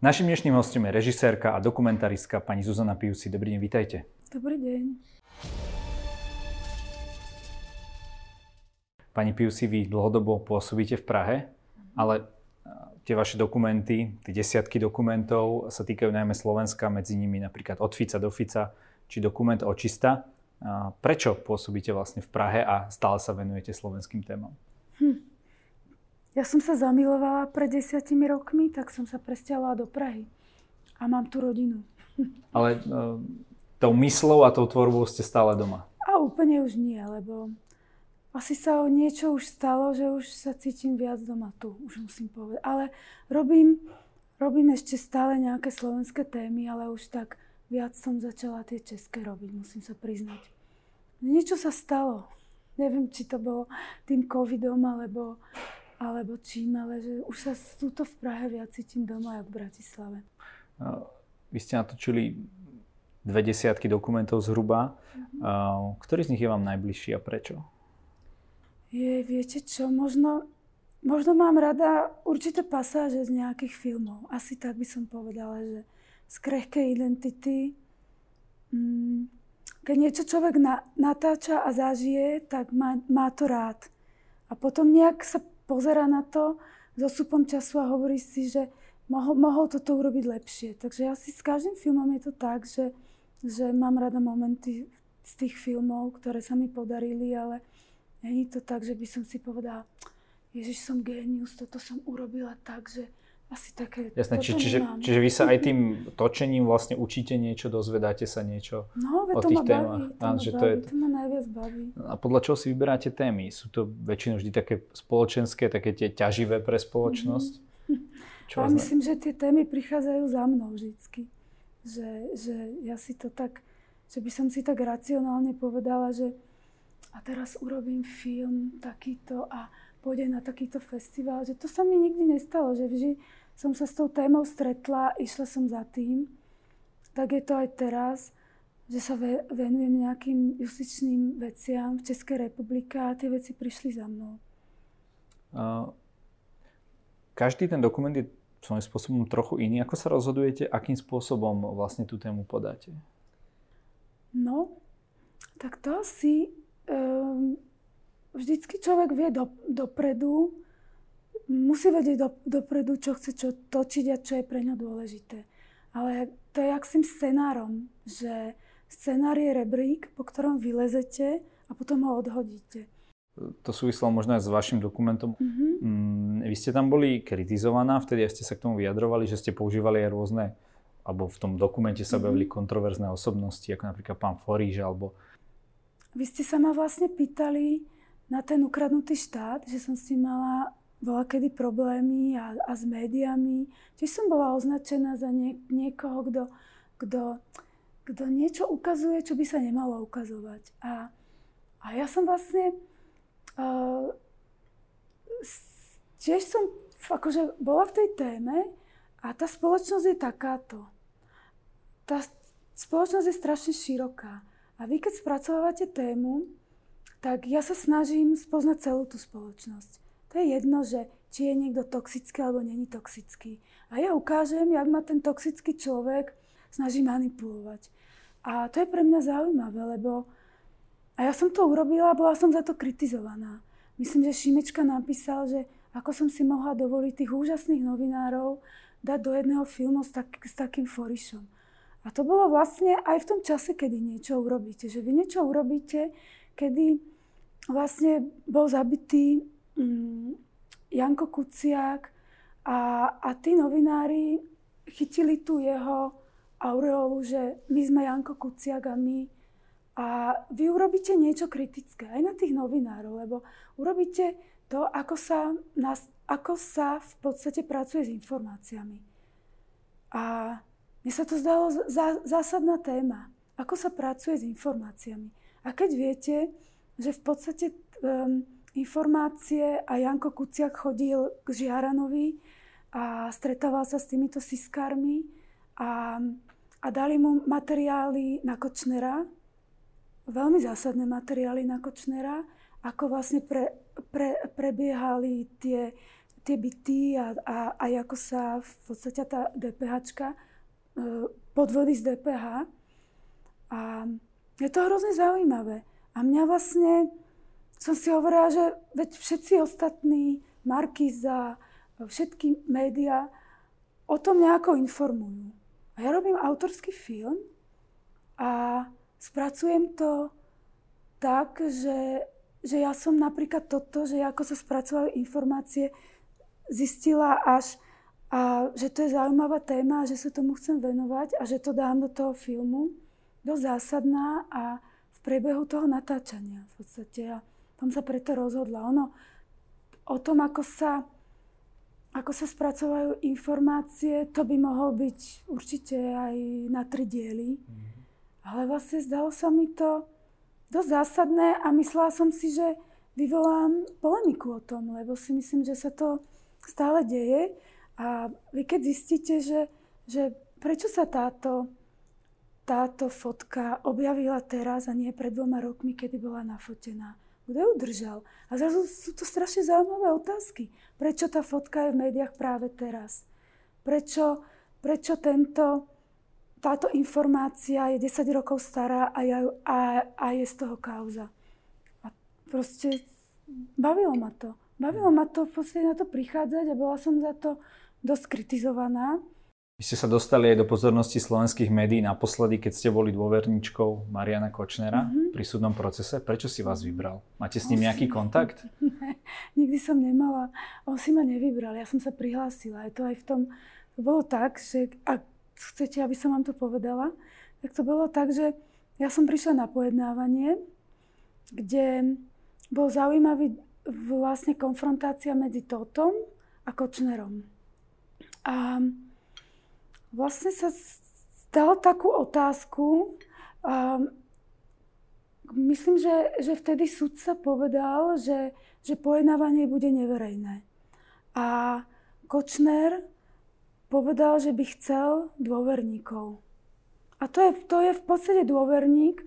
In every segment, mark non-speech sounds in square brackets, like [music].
Našim dnešným hostom je režisérka a dokumentaristka pani Zuzana Piusi. Dobrý deň, vítajte. Dobrý deň. Pani Piusi, vy dlhodobo pôsobíte v Prahe, ale tie vaše dokumenty, tie desiatky dokumentov sa týkajú najmä Slovenska, medzi nimi napríklad od Fica do Fica, či dokument Očista. Prečo pôsobíte vlastne v Prahe a stále sa venujete slovenským témam? Ja som sa zamilovala pred desiatimi rokmi, tak som sa presťahovala do Prahy. A mám tu rodinu. [laughs] Ale uh, tou myslou a tou tvorbou ste stále doma? A úplne už nie, lebo asi sa niečo už stalo, že už sa cítim viac doma tu, už musím povedať. Ale robím, robím ešte stále nejaké slovenské témy, ale už tak viac som začala tie české robiť, musím sa priznať. Niečo sa stalo. Neviem, či to bolo tým covidom, alebo alebo čím, ale že už sa túto v Prahe viac cítim doma ako v Bratislave. Vy ste natočili dve desiatky dokumentov zhruba. Mm-hmm. Ktorý z nich je vám najbližší a prečo? Je, viete čo, možno, možno mám rada určité pasáže z nejakých filmov. Asi tak by som povedala, že z krehkej identity. Mm, keď niečo človek na, natáča a zažije, tak má, má to rád. A potom nejak sa pozera na to so súpom času a hovorí si, že mohol, mohol toto urobiť lepšie. Takže asi s každým filmom je to tak, že, že mám rada momenty z tých filmov, ktoré sa mi podarili, ale není to tak, že by som si povedala, Ježiš, som génius, toto som urobila tak, že asi také... Jasné, či, čiže, čiže vy sa aj tým točením vlastne učíte niečo, dozvedáte sa niečo no, o tých témach. To, ma že to, je... to ma najviac baví. A podľa čoho si vyberáte témy? Sú to väčšinou vždy také spoločenské, také tie ťaživé pre spoločnosť? Mm-hmm. Čo ja myslím, že tie témy prichádzajú za mnou vždycky. Že, že ja si to tak, že by som si tak racionálne povedala, že a teraz urobím film takýto a pôjde na takýto festival, že to sa mi nikdy nestalo, že vždy som sa s tou témou stretla, išla som za tým, tak je to aj teraz, že sa venujem nejakým justičným veciam v Českej republike a tie veci prišli za mnou. Uh, každý ten dokument je svojím spôsobom trochu iný. Ako sa rozhodujete, akým spôsobom vlastne tú tému podáte? No, tak to asi um, vždycky človek vie do, dopredu, musí vedieť do, dopredu, čo chce čo točiť a čo je pre ňa dôležité. Ale to je jak s tým scenárom, že scenár je rebrík, po ktorom vylezete a potom ho odhodíte. To súvislo možno aj s vašim dokumentom. Mm-hmm. Mm, vy ste tam boli kritizovaná, vtedy ste sa k tomu vyjadrovali, že ste používali aj rôzne, alebo v tom dokumente sa objavili mm-hmm. kontroverzné osobnosti, ako napríklad pán Foríž, alebo... Vy ste sa ma vlastne pýtali na ten ukradnutý štát, že som si mala bola kedy problémy a, a s médiami. Čiže som bola označená za nie, niekoho, kto, kto, kto niečo ukazuje, čo by sa nemalo ukazovať. A, a ja som vlastne... Uh, tiež som akože bola v tej téme a tá spoločnosť je takáto. Tá spoločnosť je strašne široká. A vy, keď spracovávate tému, tak ja sa snažím spoznať celú tú spoločnosť. To je jedno, že či je niekto toxický alebo není toxický. A ja ukážem, jak ma ten toxický človek snaží manipulovať. A to je pre mňa zaujímavé, lebo a ja som to urobila a bola som za to kritizovaná. Myslím, že Šimečka napísal, že ako som si mohla dovoliť tých úžasných novinárov dať do jedného filmu s, tak, s takým forišom. A to bolo vlastne aj v tom čase, kedy niečo urobíte. Že vy niečo urobíte, kedy vlastne bol zabitý Mm, Janko Kuciak a, a tí novinári chytili tu jeho aureolu, že my sme Janko Kuciak a my. A vy urobíte niečo kritické aj na tých novinárov, lebo urobíte to, ako sa, nás, ako sa v podstate pracuje s informáciami. A mne sa to zdalo zá, zásadná téma. Ako sa pracuje s informáciami. A keď viete, že v podstate um, informácie a Janko Kuciak chodil k Žiaranovi a stretával sa s týmito siskármi a, a dali mu materiály na Kočnera, veľmi zásadné materiály na Kočnera, ako vlastne pre, pre, prebiehali tie, tie byty a, a aj ako sa v podstate tá DPH, e, podvody z DPH. A je to hrozne zaujímavé. A mňa vlastne, som si hovorila, že veď všetci ostatní, Markiza, všetky médiá o tom nejako informujú. A ja robím autorský film a spracujem to tak, že, že ja som napríklad toto, že ako sa spracovajú informácie, zistila až, a že to je zaujímavá téma, že sa tomu chcem venovať a že to dám do toho filmu. Dosť zásadná a v priebehu toho natáčania v podstate. A tom sa preto rozhodla. Ono o tom, ako sa, ako sa spracovajú informácie, to by mohol byť určite aj na tri diely. Mm. Ale vlastne zdalo sa mi to dosť zásadné a myslela som si, že vyvolám polemiku o tom, lebo si myslím, že sa to stále deje. A vy keď zistíte, že, že prečo sa táto, táto fotka objavila teraz a nie pred dvoma rokmi, kedy bola nafotená, kto ju držal? A zrazu sú to strašne zaujímavé otázky. Prečo tá fotka je v médiách práve teraz? Prečo, prečo tento, táto informácia je 10 rokov stará a, ja, a, a je z toho kauza? A proste bavilo ma to. Bavilo ma to v podstate na to prichádzať a bola som za to dosť kritizovaná. Vy ste sa dostali aj do pozornosti slovenských médií naposledy, keď ste boli dôverničkou Mariana Kočnera mm-hmm. pri súdnom procese. Prečo si vás vybral? Máte s ním nejaký [laughs] kontakt? Ne, nikdy som nemala. On si ma nevybral, ja som sa prihlásila. Je to aj v tom, to bolo tak, že ak chcete, aby som vám to povedala, tak to bolo tak, že ja som prišla na pojednávanie, kde bol zaujímavý vlastne konfrontácia medzi Totom a Kočnerom. A vlastne sa stala takú otázku, a myslím, že, že vtedy sudca povedal, že, že pojednávanie bude neverejné. A Kočner povedal, že by chcel dôverníkov. A to je, to je v podstate dôverník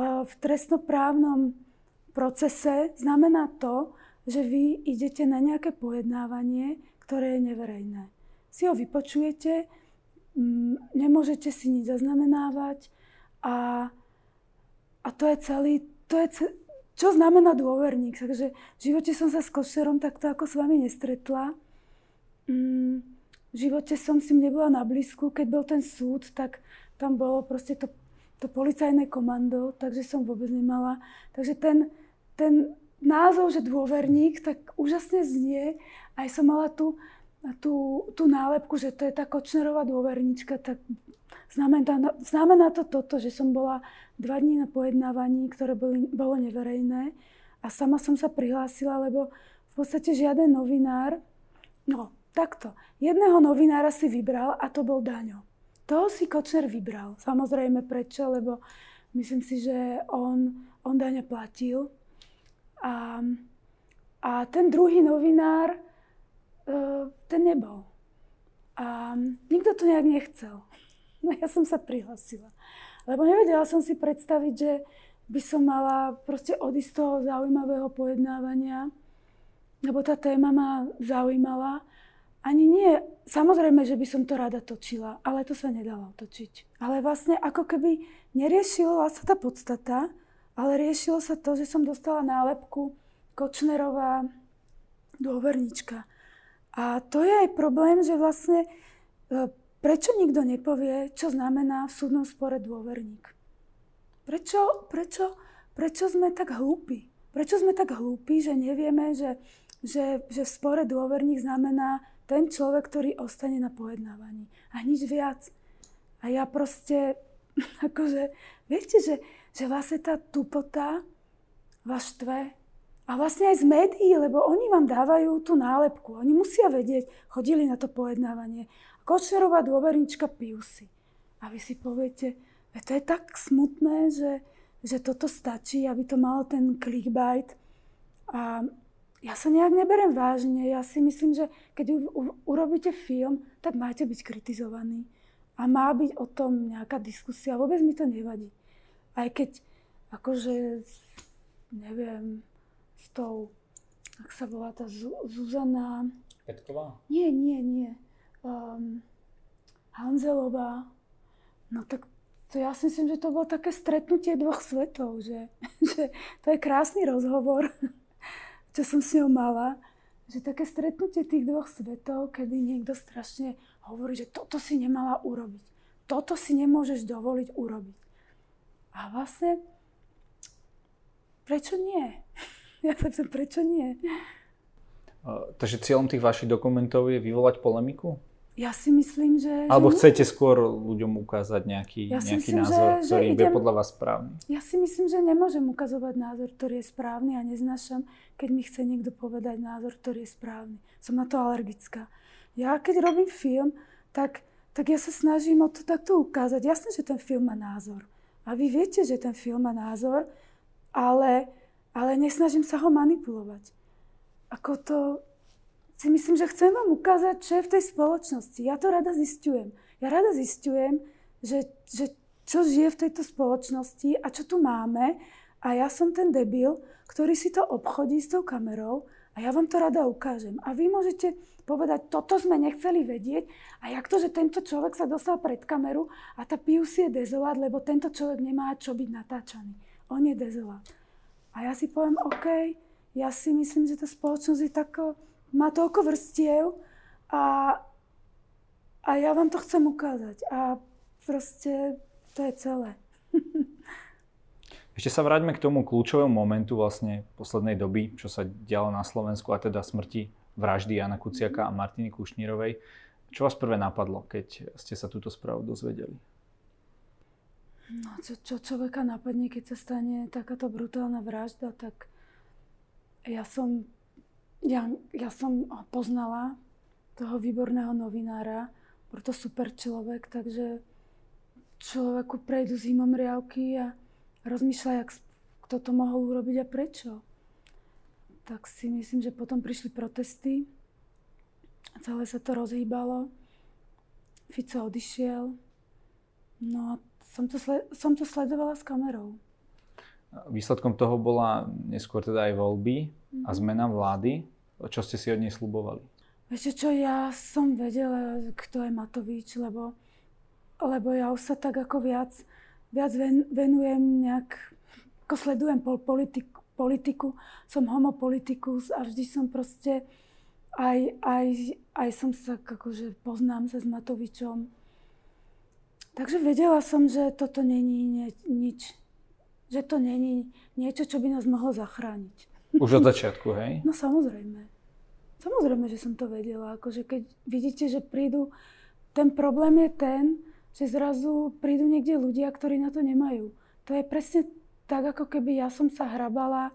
v trestnoprávnom procese znamená to, že vy idete na nejaké pojednávanie, ktoré je neverejné. Si ho vypočujete, nemôžete si nič zaznamenávať a, a to je celý, to je ce, čo znamená dôverník. Takže v živote som sa s košerom takto ako s vami nestretla. Mm, v živote som si nebola na blízku, keď bol ten súd, tak tam bolo proste to, to policajné komando, takže som vôbec nemala. Takže ten, ten názov, že dôverník, tak úžasne znie. Aj som mala tú, tú, tú nálepku, že to je tá Kočnerová dôverníčka, tak znamená, znamená to toto, že som bola dva dní na pojednávaní, ktoré boli, bolo neverejné a sama som sa prihlásila, lebo v podstate žiaden novinár, no takto, jedného novinára si vybral a to bol Daňo. Toho si Kočner vybral. Samozrejme prečo, lebo myslím si, že on, on Daňa platil a, a ten druhý novinár, ten nebol. A nikto to nejak nechcel. [laughs] No ja som sa prihlasila. Lebo nevedela som si predstaviť, že by som mala proste odísť z toho zaujímavého pojednávania, lebo tá téma ma zaujímala. Ani nie, samozrejme, že by som to rada točila, ale to sa nedalo točiť. Ale vlastne ako keby neriešila sa tá podstata, ale riešilo sa to, že som dostala nálepku Kočnerová dôvernička. A to je aj problém, že vlastne e, prečo nikto nepovie, čo znamená v súdnom spore dôverník? Prečo, prečo, prečo sme tak hlúpi? Prečo sme tak hlúpi, že nevieme, že, že, že v spore dôverník znamená ten človek, ktorý ostane na pojednávaní. A nič viac. A ja proste, [laughs] akože, viete, že že vlastne tá tupota vás štve. A vlastne aj z médií, lebo oni vám dávajú tú nálepku. Oni musia vedieť, chodili na to pojednávanie. Kočnerová dôvernička pijú si. A vy si poviete, že to je tak smutné, že, že toto stačí, aby to malo ten clickbait. A ja sa nejak neberem vážne. Ja si myslím, že keď u, u, urobíte film, tak máte byť kritizovaný. A má byť o tom nejaká diskusia. Vôbec mi to nevadí. Aj keď, akože, neviem, s tou, ak sa volá tá Zuzana, Petková? Nie, nie, nie. Um, Hanzelová. No tak to ja si myslím, že to bolo také stretnutie dvoch svetov, že, [laughs] že to je krásny rozhovor, [laughs] čo som s ňou mala, že také stretnutie tých dvoch svetov, kedy niekto strašne hovorí, že toto si nemala urobiť. Toto si nemôžeš dovoliť urobiť. A vlastne, prečo nie? Ja sa pýtam, prečo nie? Takže cieľom tých vašich dokumentov je vyvolať polemiku? Ja si myslím, že... Alebo chcete skôr ľuďom ukázať nejaký, Ja nejaký myslím, názor, že- že ktorý idem- je podľa vás správny? Ja si myslím, že nemôžem ukazovať názor, ktorý je správny a neznášam, keď mi chce niekto povedať názor, ktorý je správny. Som na to alergická. Ja keď robím film, tak, tak ja sa snažím o to takto ukázať. Jasné, že ten film má názor. A vy viete, že ten film má názor, ale, ale nesnažím sa ho manipulovať. Ako to, si myslím, že chcem vám ukázať, čo je v tej spoločnosti. Ja to rada zistujem. Ja rada zistujem, že, že čo žije v tejto spoločnosti a čo tu máme. A ja som ten debil, ktorý si to obchodí s tou kamerou a ja vám to rada ukážem. A vy môžete povedať, toto sme nechceli vedieť a jak to, že tento človek sa dostal pred kameru a tá Pius je dezolát, lebo tento človek nemá čo byť natáčaný. On je dezolát. A ja si poviem, OK, ja si myslím, že tá spoločnosť je tako, má toľko vrstiev a, a ja vám to chcem ukázať. A proste to je celé. Ešte sa vráťme k tomu kľúčovému momentu vlastne poslednej doby, čo sa dialo na Slovensku a teda smrti vraždy Jana Kuciaka a Martiny Kušnírovej. Čo vás prvé napadlo, keď ste sa túto správu dozvedeli? No, čo, čo človeka napadne, keď sa stane takáto brutálna vražda, tak ja som, ja, ja som poznala, toho výborného novinára, bol to super človek, takže človeku prejdú zimom riavky a rozmýšľa, jak, kto to mohol urobiť a prečo. Tak si myslím, že potom prišli protesty, celé sa to rozhýbalo, Fico odišiel, no a som to, sle- som to sledovala s kamerou. Výsledkom toho bola neskôr teda aj voľby a Mhm. zmena vlády. Čo ste si od nej slubovali? Viete čo, ja som vedela, kto je Matovič, lebo, lebo ja už sa tak ako viac, viac ven, venujem nejak, ako sledujem pol, politiku, politiku, som homopolitikus a vždy som proste, aj, aj, aj som sa akože poznám sa s Matovičom. Takže vedela som, že toto není nie, nič, že to není niečo, čo by nás mohlo zachrániť. Už od začiatku, hej? No samozrejme. Samozrejme, že som to vedela. Akože keď vidíte, že prídu... Ten problém je ten, že zrazu prídu niekde ľudia, ktorí na to nemajú. To je presne tak, ako keby ja som sa hrabala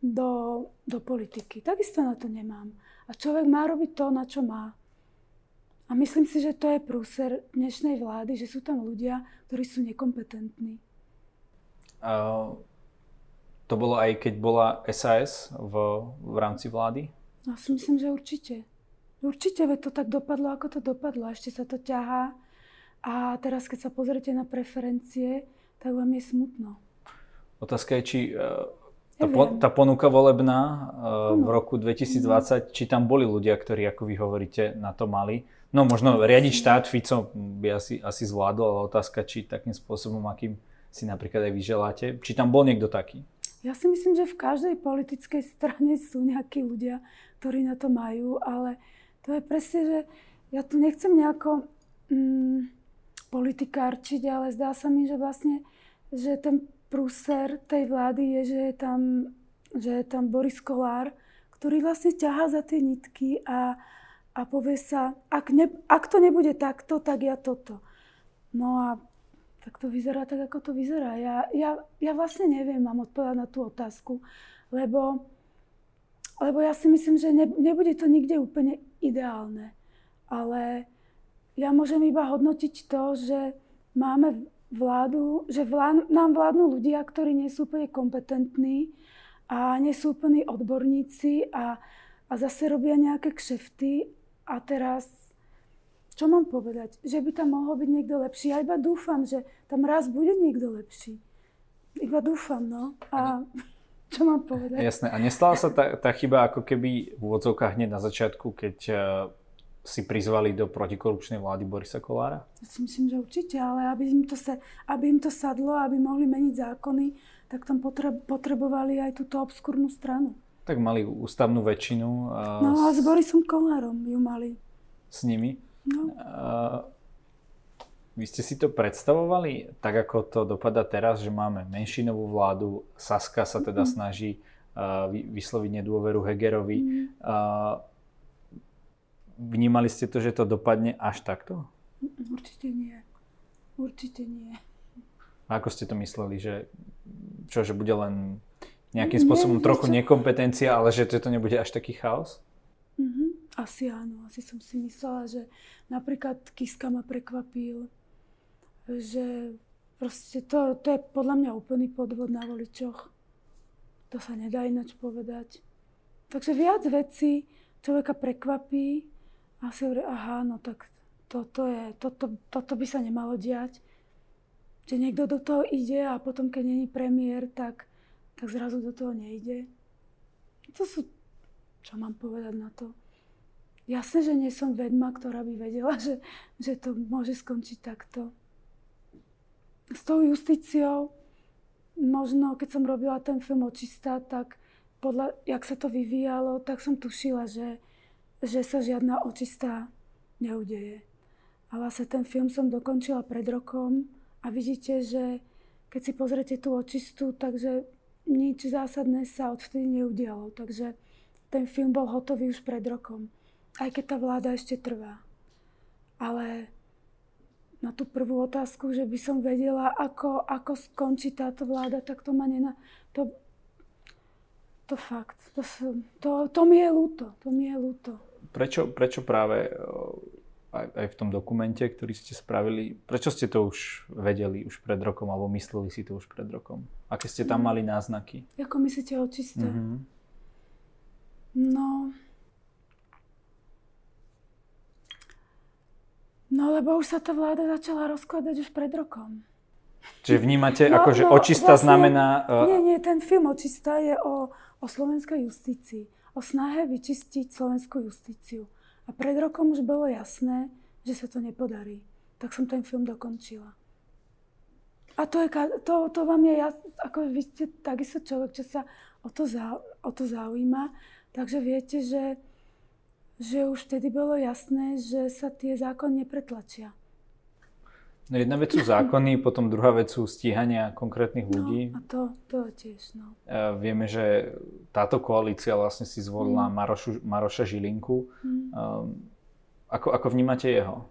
do, do politiky. Takisto na to nemám. A človek má robiť to, na čo má. A myslím si, že to je prúser dnešnej vlády, že sú tam ľudia, ktorí sú nekompetentní. A to bolo aj keď bola SAS v, v rámci vlády? Ja si myslím, že určite. Určite, veď to tak dopadlo, ako to dopadlo. Ešte sa to ťahá. A teraz, keď sa pozrite na preferencie, tak vám je smutno. Otázka je, či e, tá, po, tá ponuka volebná e, v roku 2020, či tam boli ľudia, ktorí, ako vy hovoríte, na to mali. No možno riadiť štát Fico by asi, asi zvládol, ale otázka, či takým spôsobom, akým si napríklad aj vy želáte, či tam bol niekto taký. Ja si myslím, že v každej politickej strane sú nejakí ľudia, ktorí na to majú, ale to je presne, že ja tu nechcem nejako mm, politikárčiť, ale zdá sa mi, že vlastne, že ten prúser tej vlády je, že je tam, že je tam Boris Kolár, ktorý vlastne ťahá za tie nitky a, a povie sa, ak, ne, ak to nebude takto, tak ja toto. No a tak to vyzerá tak, ako to vyzerá. Ja, ja, ja vlastne neviem, mám odpovedať na tú otázku, lebo, lebo ja si myslím, že ne, nebude to nikde úplne ideálne. Ale ja môžem iba hodnotiť to, že máme vládu, že vlád, nám vládnu ľudia, ktorí nie sú úplne kompetentní a nie sú úplní odborníci a, a zase robia nejaké kšefty a teraz čo mám povedať? Že by tam mohol byť niekto lepší. Ja iba dúfam, že tam raz bude niekto lepší. Iba dúfam, no. A [laughs] čo mám povedať. Jasné. A nestala sa tá, tá chyba ako keby v úvodzovkách hneď na začiatku, keď uh, si prizvali do protikorupčnej vlády Borisa Kolára? Ja si myslím, že určite, ale aby im to, sa, aby im to sadlo, aby mohli meniť zákony, tak tam potrebovali aj túto obskúrnu stranu. Tak mali ústavnú väčšinu. Uh, no a s Borisom Kolárom ju mali. S nimi? No. Uh, vy ste si to predstavovali tak, ako to dopadá teraz, že máme menšinovú vládu, Saska sa teda mm. snaží uh, vysloviť nedôveru Hegerovi. Uh, vnímali ste to, že to dopadne až takto? Určite nie. Určite nie. A ako ste to mysleli, že čo, že bude len nejakým spôsobom nie, trochu čo... nekompetencia, ale že to nebude až taký chaos? Mm-hmm. Asi áno, asi som si myslela, že napríklad Kiska ma prekvapil, že proste to, to je podľa mňa úplný podvod na voličoch. To sa nedá ináč povedať. Takže viac vecí človeka prekvapí a si hovorí, aha, no tak toto, je, toto, toto by sa nemalo diať. Že niekto do toho ide a potom, keď není premiér, tak, tak zrazu do toho nejde. To sú, čo mám povedať na to? Jasné, že nie som vedma, ktorá by vedela, [laughs] že, že to môže skončiť takto s tou justíciou, možno keď som robila ten film Očistá, tak podľa, jak sa to vyvíjalo, tak som tušila, že, že sa žiadna očistá neudeje. A vlastne ten film som dokončila pred rokom a vidíte, že keď si pozrete tú očistú, takže nič zásadné sa odvtedy neudialo. Takže ten film bol hotový už pred rokom, aj keď tá vláda ešte trvá. Ale na tú prvú otázku, že by som vedela, ako, ako skončí táto vláda, tak to ma nena... To, to fakt, to, to, to mi je ľúto, to mi je ľúto. Prečo, prečo práve aj, aj v tom dokumente, ktorý ste spravili, prečo ste to už vedeli už pred rokom, alebo mysleli si to už pred rokom? Aké ste tam mm. mali náznaky? Ako myslíte o čisté? Mm-hmm. No, No lebo už sa tá vláda začala rozkladať už pred rokom. Čiže vnímate, no, ako, že no, očista vlastne, znamená... Uh... Nie, nie, ten film očista je o, o slovenskej justícii. O snahe vyčistiť slovenskú justíciu. A pred rokom už bolo jasné, že sa to nepodarí. Tak som ten film dokončila. A to, je, to, to vám je jasné, ako vy ste takisto človek, čo sa o to, zau, o to zaujíma. Takže viete, že že už vtedy bolo jasné, že sa tie zákony nepretlačia. No jedna vec sú [laughs] zákony, potom druhá vec sú stíhania konkrétnych no, ľudí. No, a to, to tiež, no. A vieme, že táto koalícia vlastne si zvolila mm. Marošu, Maroša Žilinku. Mm. Um, ako, ako vnímate jeho?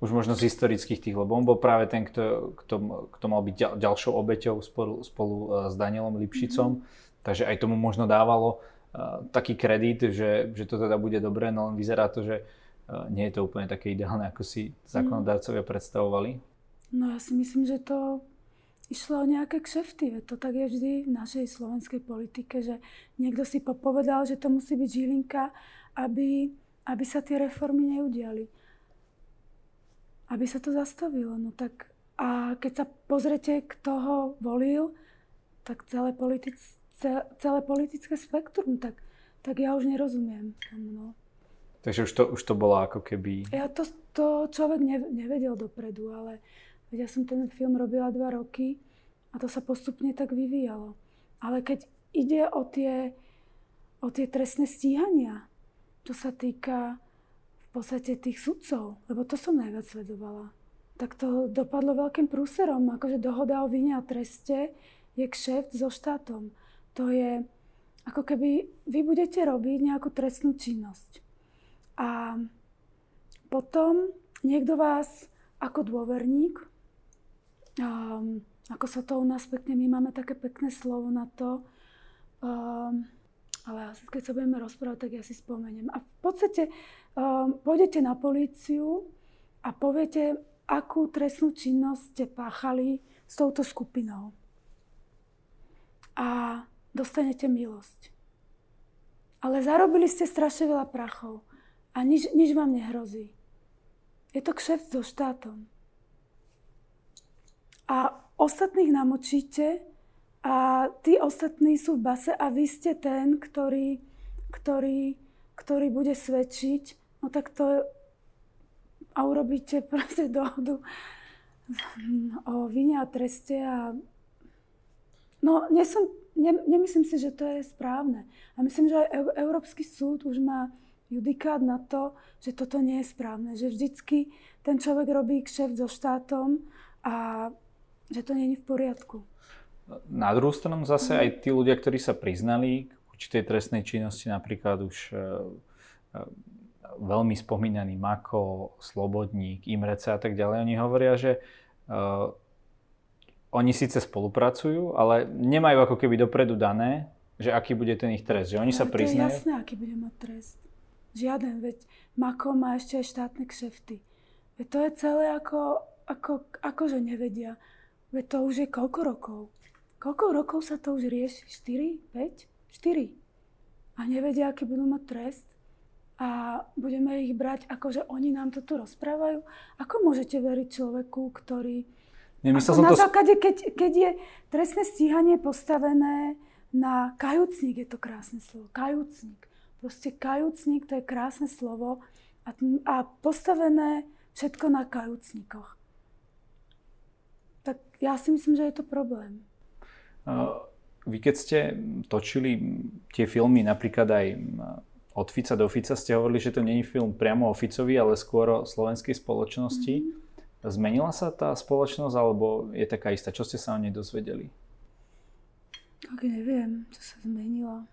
Už možno z historických tých, lebo on bol práve ten, kto, kto, kto mal byť ďal, ďalšou obeťou spolu, spolu uh, s Danielom Lipšicom. Mm. Takže aj tomu možno dávalo taký kredit, že, že to teda bude dobré, no len vyzerá to, že nie je to úplne také ideálne, ako si zákonodárcovia predstavovali. No ja si myslím, že to išlo o nejaké kšefty. To tak je vždy v našej slovenskej politike, že niekto si povedal, že to musí byť Žilinka, aby, aby sa tie reformy neudiali. Aby sa to zastavilo. No tak, a keď sa pozrete, kto ho volil, tak celé politické celé politické spektrum, tak, tak ja už nerozumiem. No. Takže už to, už to bolo ako keby... Ja to, to človek ne, nevedel dopredu, ale ja som ten film robila dva roky a to sa postupne tak vyvíjalo. Ale keď ide o tie, o tie trestné stíhania, čo sa týka v podstate tých sudcov, lebo to som najviac sledovala, tak to dopadlo veľkým prúserom, akože dohoda o vine a treste je kšeft so štátom to je ako keby vy budete robiť nejakú trestnú činnosť. A potom niekto vás ako dôverník, um, ako sa to u nás pekne, my máme také pekné slovo na to, um, ale keď sa budeme rozprávať, tak ja si spomeniem. A v podstate um, pôjdete na políciu a poviete, akú trestnú činnosť ste páchali s touto skupinou. A dostanete milosť. Ale zarobili ste strašne veľa prachov a nič, nič vám nehrozí. Je to kšeft so štátom. A ostatných namočíte a tí ostatní sú v base a vy ste ten, ktorý, ktorý, ktorý bude svedčiť, no tak to a urobíte [laughs] proste dohodu o vine a treste a no, nesom, ne, nemyslím si, že to je správne. A myslím, že aj Európsky súd už má judikát na to, že toto nie je správne. Že vždycky ten človek robí kšeft so štátom a že to nie je v poriadku. Na druhú stranu zase aj tí ľudia, ktorí sa priznali k určitej trestnej činnosti, napríklad už e, e, veľmi spomínaný Mako, Slobodník, Imrece a tak ďalej, oni hovoria, že uh, oni síce spolupracujú, ale nemajú ako keby dopredu dané, že aký bude ten ich trest. Že oni sa priznajú. Je jasné, aký bude mať trest. Žiaden, veď Mako má ešte aj štátne kšefty. Veď to je celé ako, ako, ako že nevedia. Veď to už je koľko rokov? Koľko rokov sa to už rieši? 4? 5? 4. A nevedia, aký budú mať trest? A budeme ich brať, ako že oni nám to tu rozprávajú? Ako môžete veriť človeku, ktorý... Nemyslel som na to... základe, keď, keď je trestné stíhanie postavené na kajúcnik, je to krásne slovo. Kajúcnik. Proste kajúcnik, to je krásne slovo. A, a postavené všetko na kajúcnikoch. Tak ja si myslím, že je to problém. Vy keď ste točili tie filmy, napríklad aj od Fica do Fica, ste hovorili, že to není film priamo o Ficovi, ale skôr o slovenskej spoločnosti. Mm-hmm. Zmenila sa tá spoločnosť, alebo je taká istá? Čo ste sa o nej dozvedeli? Tak neviem, čo sa zmenilo.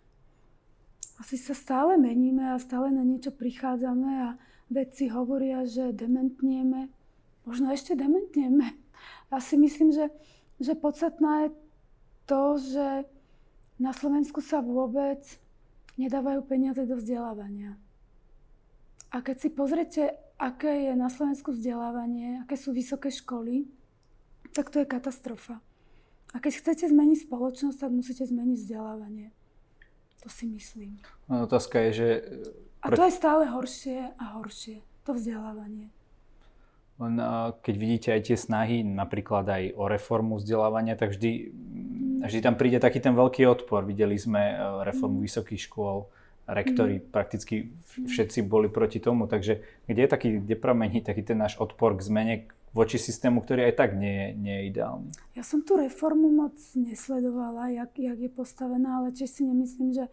Asi sa stále meníme a stále na niečo prichádzame a vedci hovoria, že dementnieme. Možno ešte dementnieme. Si myslím, že, že podstatná je to, že na Slovensku sa vôbec nedávajú peniaze do vzdelávania. A keď si pozrete, aké je na Slovensku vzdelávanie, aké sú vysoké školy, tak to je katastrofa. A keď chcete zmeniť spoločnosť, tak musíte zmeniť vzdelávanie. To si myslím. No, otázka je, že... A to je stále horšie a horšie, to vzdelávanie. Len keď vidíte aj tie snahy, napríklad aj o reformu vzdelávania, tak vždy vždy tam príde taký ten veľký odpor. Videli sme e, reformu vysokých škôl, rektori, mm. prakticky všetci boli proti tomu. Takže kde je taký, kde pramení taký ten náš odpor k zmene voči systému, ktorý aj tak nie nie je ideálny? Ja som tú reformu moc nesledovala, jak, jak je postavená, ale tiež si nemyslím, že,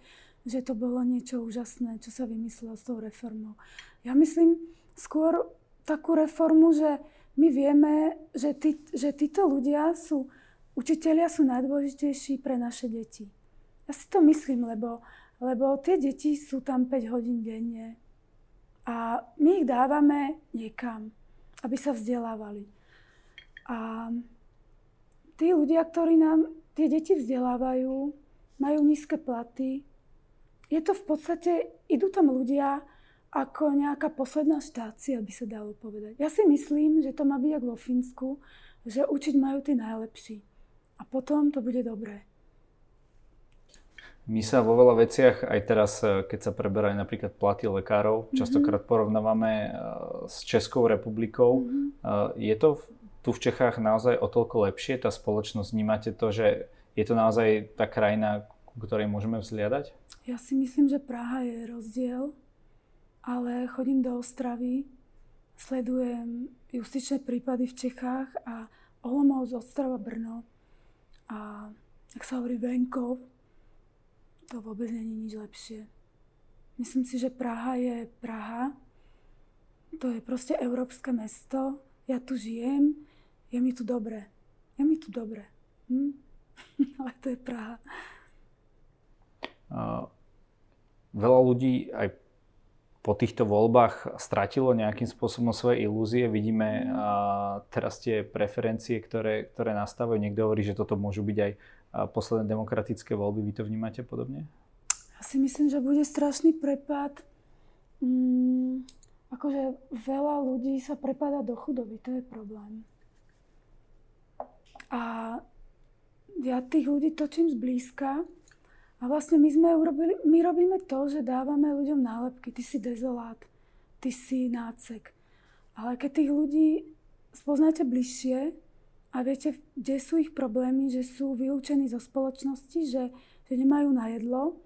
že to bolo niečo úžasné, čo sa vymyslelo s tou reformou. Ja myslím skôr takú reformu, že my vieme, že, tí, že títo ľudia sú Učitelia sú najdôležitejší pre naše deti. Ja si to myslím, lebo, lebo tie deti sú tam 5 hodín denne a my ich dávame niekam, aby sa vzdelávali. A tí ľudia, ktorí nám tie deti vzdelávajú, majú nízke platy. Je to v podstate, idú tam ľudia ako nejaká posledná štácia, by sa dalo povedať. Ja si myslím, že to má byť ako vo Fínsku, že učiť majú tí najlepší a potom to bude dobré. My sa vo veľa veciach, aj teraz, e, keď sa preberajú napríklad platy lekárov, mm-hmm. častokrát porovnávame e, s Českou republikou. Mm-hmm. Je to tu v Čechách naozaj o toľko lepšie, tá spoločnosť? Vnímate to, že je to naozaj tá krajina, ku ktorej môžeme vzliadať? Ja si myslím, že Praha je rozdiel, ale chodím do Ostravy, sledujem justičné prípady v Čechách a Olomouc, Ostrava, Brno a ak sa hovorí venkov, to vôbec není nič lepšie. Myslím si, že Praha je Praha. To je proste európske mesto. Ja tu žijem, je mi tu dobre. Je mi tu dobre. Hm? [laughs] Ale to je Praha. Uh, veľa ľudí aj po týchto voľbách stratilo nejakým spôsobom svoje ilúzie. Vidíme a teraz tie preferencie, ktoré, ktoré nastavujú. Niekto hovorí, že toto môžu byť aj posledné demokratické voľby. Vy to vnímate podobne? Ja si myslím, že bude strašný prepad. Mm, akože veľa ľudí sa prepadá do chudoby, to je problém. A ja tých ľudí točím zblízka a vlastne my sme urobili, my robíme to, že dávame ľuďom nálepky. Ty si dezolát, ty si nácek. Ale keď tých ľudí spoznáte bližšie a viete, kde sú ich problémy, že sú vylúčení zo spoločnosti, že, že nemajú na jedlo,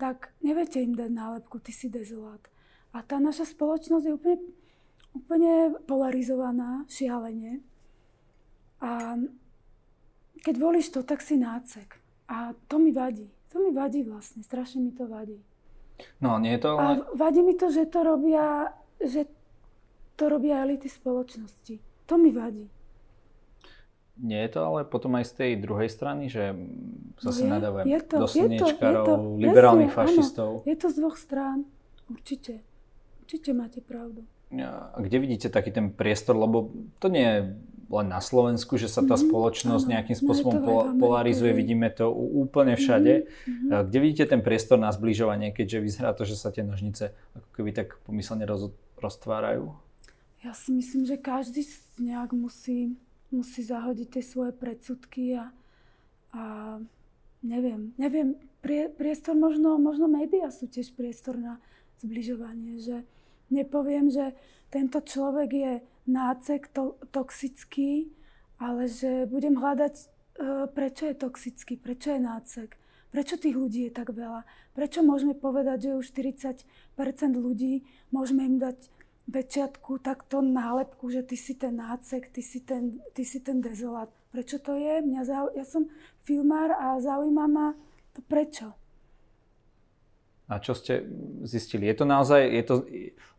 tak neviete im dať nálepku, ty si dezolát. A tá naša spoločnosť je úplne, úplne polarizovaná, šialene. A keď volíš to, tak si nácek. A to mi vadí. To mi vadí vlastne, strašne mi to vadí. No, nie je to ale... A vadí mi to, že to robia, že to robia elity spoločnosti. To mi vadí. Nie je to ale potom aj z tej druhej strany, že zase no nadávajú do slniečkarov, liberálnych presne, fašistov. Áno, je to z dvoch strán. Určite. Určite máte pravdu. A kde vidíte taký ten priestor, lebo to nie je len na Slovensku, že sa tá mm-hmm, spoločnosť áno, nejakým spôsobom no polarizuje, vidíme to úplne všade. Mm-hmm. Kde vidíte ten priestor na zbližovanie, keďže vyzerá to, že sa tie nožnice ako keby tak pomyselne roz, roztvárajú? Ja si myslím, že každý nejak musí musí zahodiť tie svoje predsudky a, a neviem, neviem, prie, priestor možno, možno médiá sú tiež priestor na zbližovanie, že nepoviem, že tento človek je nácek to, toxický, ale že budem hľadať, e, prečo je toxický, prečo je nácek, prečo tých ľudí je tak veľa, prečo môžeme povedať, že už 40% ľudí môžeme im dať pečiatku, takto nálepku, že ty si ten nácek, ty si ten, ty si ten dezolát. Prečo to je? Mňa zau... Ja som filmár a zaujíma ma to prečo. A čo ste zistili? Je to naozaj, je to,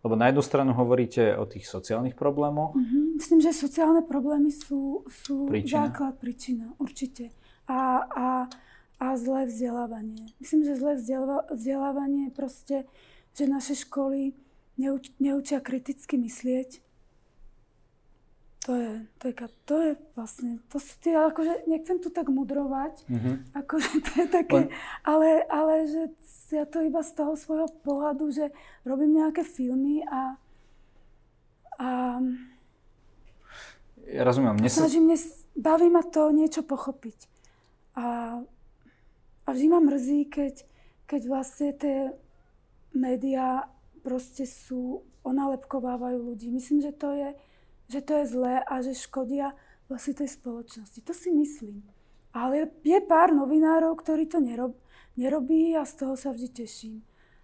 lebo na jednu stranu hovoríte o tých sociálnych problémoch. Mm-hmm. Myslím, že sociálne problémy sú, sú príčina. základ, príčina, určite. A, a, a zlé vzdelávanie. Myslím, že zlé vzdelávanie je proste, že naše školy neuč, neučia kriticky myslieť. To je, to je, to je vlastne, to sú tie, akože nechcem tu tak mudrovať, mm-hmm. akože [laughs] to je také, ale, ale že ja to iba z toho svojho pohľadu, že robím nejaké filmy a, a ja rozumiem. Mne sa... Snažím, mne, baví ma to niečo pochopiť. A, a vždy ma mrzí, keď, keď vlastne tie médiá proste sú, onalepkovávajú ľudí. Myslím, že to je, že to je zlé a že škodia vlastne tej spoločnosti. To si myslím. Ale je pár novinárov, ktorí to nerob, nerobí a z toho sa vždy teším.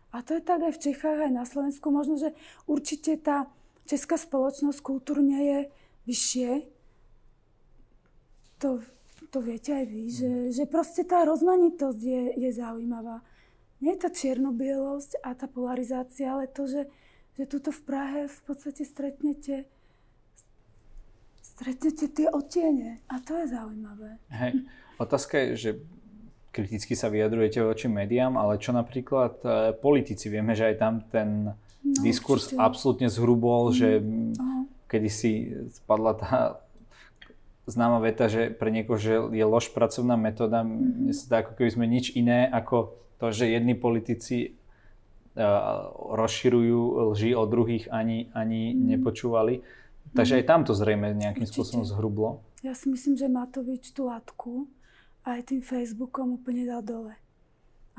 A to je tak aj v Čechách, aj na Slovensku. Možno, že určite tá česká spoločnosť kultúrne je vyššie. To, to viete aj vy, že, že proste tá rozmanitosť je, je zaujímavá nie je tá čierno-bielosť a tá polarizácia, ale to, že, že tuto v Prahe v podstate stretnete stretnete tie otiene a to je zaujímavé. Hej. Otázka je, že kriticky sa vyjadrujete voči médiám, ale čo napríklad e, politici? Vieme, že aj tam ten no, diskurs určite. absolútne zhrubol, mm. že Aha. kedy si spadla tá známa veta, že pre niekoho že je lož pracovná metóda. Mm. Mne sa dá, ako keby sme nič iné ako to, že jedni politici uh, rozširujú lži o druhých ani, ani mm. nepočúvali. Takže mm. aj tam to zrejme nejakým Určite. spôsobom zhrublo. Ja si myslím, že Matovič tú latku aj tým Facebookom úplne dal dole.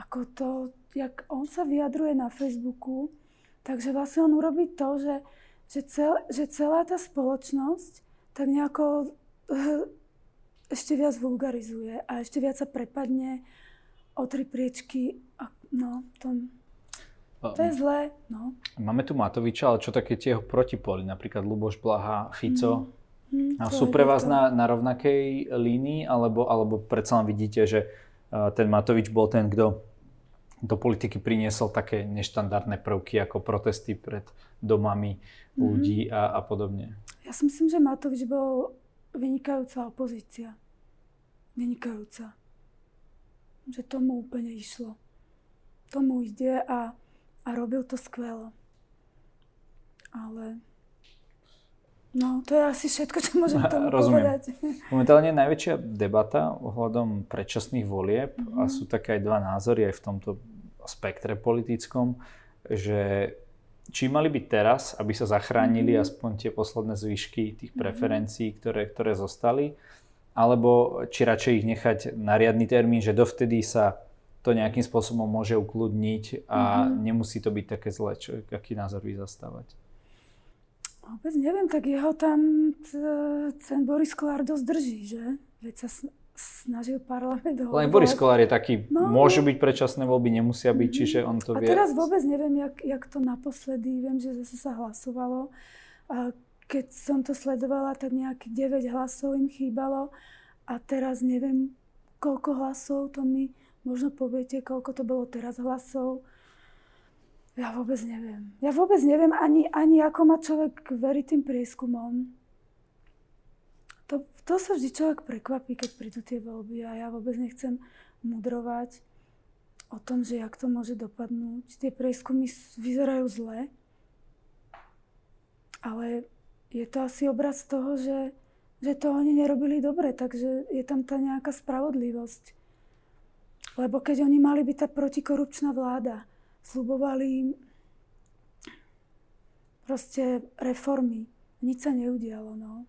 Ako to, jak on sa vyjadruje na Facebooku, takže vlastne on urobí to, že, že, cel, že celá tá spoločnosť tak nejako [laughs] ešte viac vulgarizuje a ešte viac sa prepadne o tri priečky a no, to, to je zlé, no. Máme tu Matoviča, ale čo také tie jeho napríklad Luboš Blaha, Fico, mm. Mm, a sú pre vás na, na rovnakej línii, alebo, alebo predsa len vidíte, že ten Matovič bol ten, kto do politiky priniesol také neštandardné prvky ako protesty pred domami ľudí mm. a, a podobne? Ja si myslím, že Matovič bol vynikajúca opozícia. Vynikajúca že tomu úplne išlo. Tomu ide a, a robil to skvelo. Ale no, to je asi všetko, čo môžem [laughs] tomu Rozumiem. povedať. Momentálne je najväčšia debata ohľadom predčasných volieb mm-hmm. a sú také aj dva názory aj v tomto spektre politickom, že či mali byť teraz, aby sa zachránili mm-hmm. aspoň tie posledné zvyšky tých mhm. preferencií, ktoré, ktoré zostali, alebo či radšej ich nechať na riadny termín, že dovtedy sa to nejakým spôsobom môže ukludniť a mm-hmm. nemusí to byť také zlé. Čo, aký názor vy zastávať? Vôbec neviem, tak jeho tam t- ten Boris Kolár dosť drží, že? Veď sa snažil parlament Len Boris Kolár je taký, No. môžu byť predčasné voľby, nemusia byť, čiže on to A vie. teraz vôbec neviem, jak, jak to naposledy, viem, že zase sa hlasovalo. Keď som to sledovala, tak nejakých 9 hlasov im chýbalo. A teraz neviem, koľko hlasov, to mi možno poviete, koľko to bolo teraz hlasov. Ja vôbec neviem. Ja vôbec neviem ani, ani ako má človek veriť tým prieskumom. To, to sa vždy človek prekvapí, keď prídu tie voľby a ja vôbec nechcem mudrovať o tom, že jak to môže dopadnúť. Tie prieskumy vyzerajú zle, ale je to asi obraz toho, že, že to oni nerobili dobre, takže je tam tá nejaká spravodlivosť. Lebo keď oni mali byť tá protikorupčná vláda, slubovali proste reformy. Nič sa neudialo, no.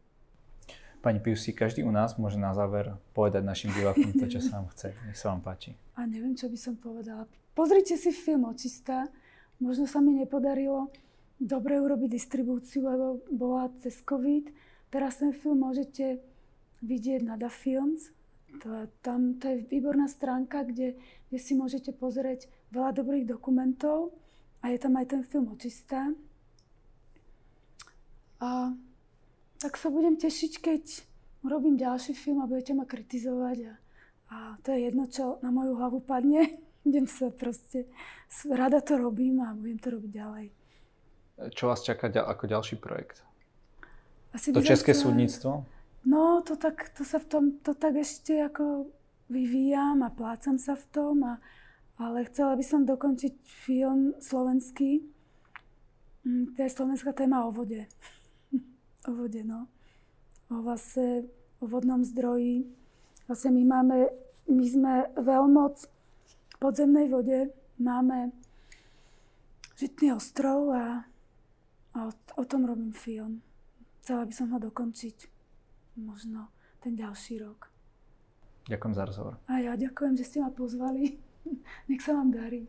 Pani Piusi, každý u nás môže na záver povedať našim divákom to, čo sa vám chce. Nech sa vám páči. A neviem, čo by som povedala. Pozrite si film Očistá. Možno sa mi nepodarilo dobre urobiť distribúciu, lebo bola cez COVID. Teraz ten film môžete vidieť na Da tam, to je výborná stránka, kde, kde si môžete pozrieť veľa dobrých dokumentov a je tam aj ten film Očistá. A tak sa budem tešiť, keď urobím ďalší film a budete ma kritizovať a, a to je jedno, čo na moju hlavu padne. [laughs] Budem sa proste, rada to robím a budem to robiť ďalej. Čo vás čaká ako ďalší projekt? Asi To české chcela- súdnictvo? No, to tak, to sa v tom, to tak ešte ako vyvíjam a plácam sa v tom, a, ale chcela by som dokončiť film slovenský. Mm, To je slovenská téma o vode. [laughs] o vode, no. O vlastne, o vodnom zdroji. Vlastne my máme, my sme veľmoc v podzemnej vode, máme Žitný ostrov a, a o, o tom robím film. Chcela by som ho dokončiť možno ten ďalší rok. Ďakujem za rozhovor. A ja ďakujem, že ste ma pozvali. [laughs] Nech sa vám darí.